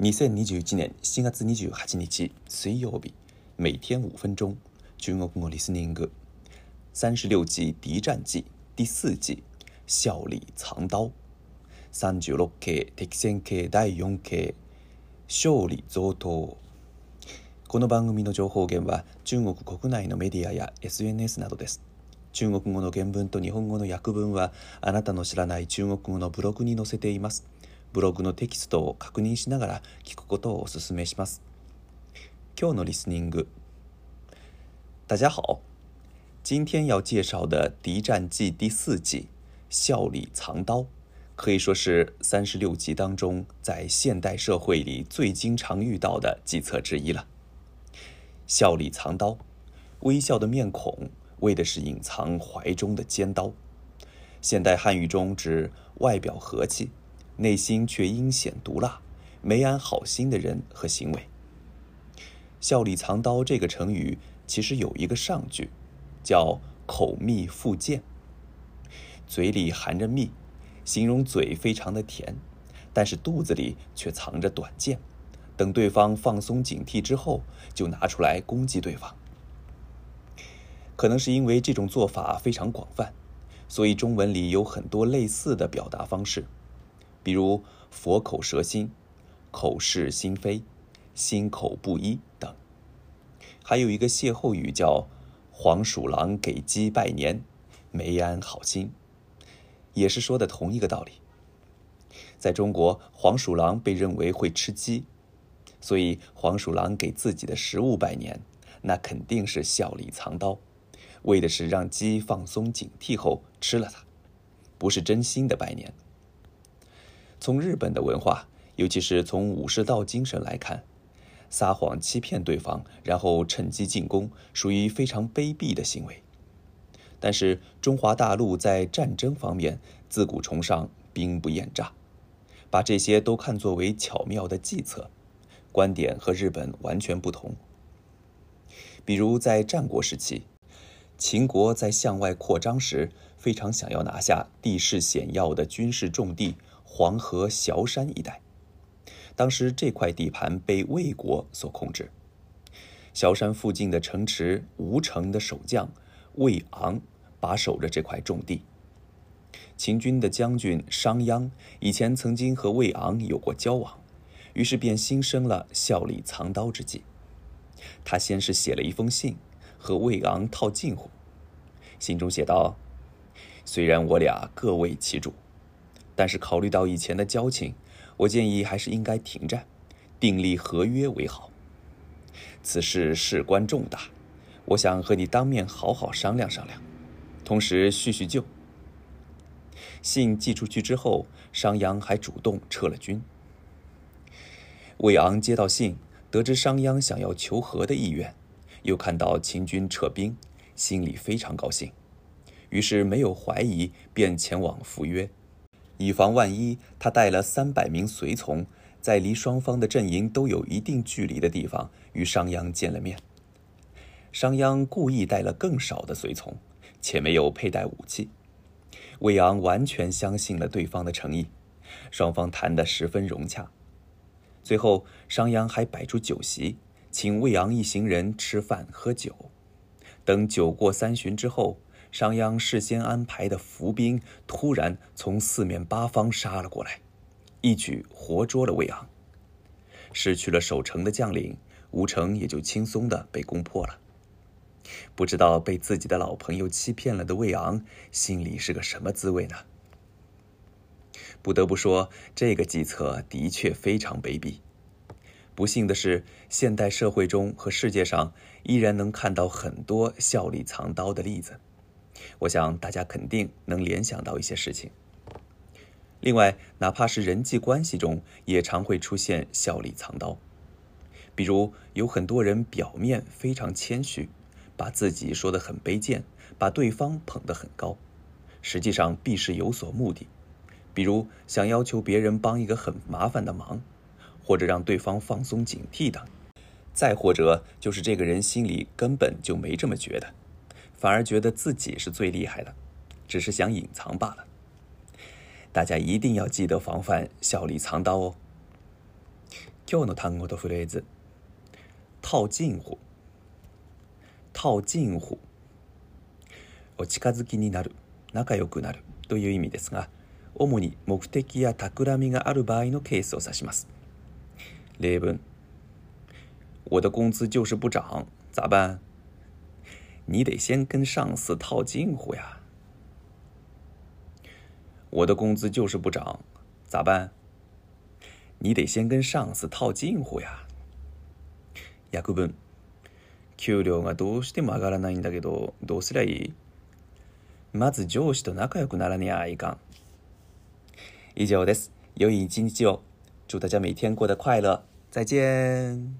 2021年7月28日水曜日每天五分钟中国語リスニング三十六計战記第四季笑里藏刀36計敵戦系第4計勝利贈答この番組の情報源は中国国内のメディアや SNS などです中国語の原文と日本語の訳文はあなたの知らない中国語のブログに載せていますブログのテキストを確認しながら聞くことをお勧めします。今日のリスニング。ダジャ今天要介绍的《敌战记》第四季“笑里藏刀”，可以说是三十六计当中在现代社会里最经常遇到的计策之一了。“笑里藏刀”，微笑的面孔为的是隐藏怀中的尖刀。现代汉语中指外表和气。内心却阴险毒辣，没安好心的人和行为。笑里藏刀这个成语其实有一个上句，叫“口蜜腹剑”，嘴里含着蜜，形容嘴非常的甜，但是肚子里却藏着短剑，等对方放松警惕之后，就拿出来攻击对方。可能是因为这种做法非常广泛，所以中文里有很多类似的表达方式。比如“佛口蛇心”、“口是心非”、“心口不一”等，还有一个歇后语叫“黄鼠狼给鸡拜年，没安好心”，也是说的同一个道理。在中国，黄鼠狼被认为会吃鸡，所以黄鼠狼给自己的食物拜年，那肯定是笑里藏刀，为的是让鸡放松警惕后吃了它，不是真心的拜年。从日本的文化，尤其是从武士道精神来看，撒谎欺骗对方，然后趁机进攻，属于非常卑鄙的行为。但是，中华大陆在战争方面自古崇尚“兵不厌诈”，把这些都看作为巧妙的计策，观点和日本完全不同。比如，在战国时期，秦国在向外扩张时，非常想要拿下地势险要的军事重地。黄河崤山一带，当时这块地盘被魏国所控制。崤山附近的城池吴城的守将魏昂把守着这块重地。秦军的将军商鞅以前曾经和魏昂有过交往，于是便心生了笑里藏刀之计。他先是写了一封信和魏昂套近乎，信中写道：“虽然我俩各为其主。”但是考虑到以前的交情，我建议还是应该停战，订立合约为好。此事事关重大，我想和你当面好好商量商量，同时叙叙旧。信寄出去之后，商鞅还主动撤了军。魏昂接到信，得知商鞅想要求和的意愿，又看到秦军撤兵，心里非常高兴，于是没有怀疑，便前往赴约。以防万一，他带了三百名随从，在离双方的阵营都有一定距离的地方与商鞅见了面。商鞅故意带了更少的随从，且没有佩戴武器。魏昂完全相信了对方的诚意，双方谈得十分融洽。最后，商鞅还摆出酒席，请魏昂一行人吃饭喝酒。等酒过三巡之后。商鞅事先安排的伏兵突然从四面八方杀了过来，一举活捉了魏昂。失去了守城的将领，吴城也就轻松的被攻破了。不知道被自己的老朋友欺骗了的魏昂心里是个什么滋味呢？不得不说，这个计策的确非常卑鄙。不幸的是，现代社会中和世界上依然能看到很多笑里藏刀的例子。我想大家肯定能联想到一些事情。另外，哪怕是人际关系中，也常会出现笑里藏刀。比如，有很多人表面非常谦虚，把自己说得很卑贱，把对方捧得很高，实际上必是有所目的。比如，想要求别人帮一个很麻烦的忙，或者让对方放松警惕的；再或者，就是这个人心里根本就没这么觉得。反而觉得自己是最厉害的，只是想隐藏罢了。大家一定要记得防范“笑里藏刀”哦。今日の単語とフレーズ，套近乎。套近乎。お近づきになる、仲良くなるという意味ですが、主に目的や巧みがある場合のケースを指します。レブ我的工资就是不涨，咋办？你得先跟上司套近乎呀。我的工资就是不涨，咋办？你得先跟上司套近乎呀。やくぶ、給料がどうしても上がらないんだけど、どうしたらいい？まず上司と仲良くならねえか。以上です。良い一日を。祝大家每天过得快乐。再见。